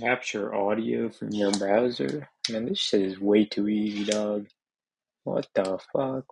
Capture audio from your browser? Man, this shit is way too easy, dog. What the fuck?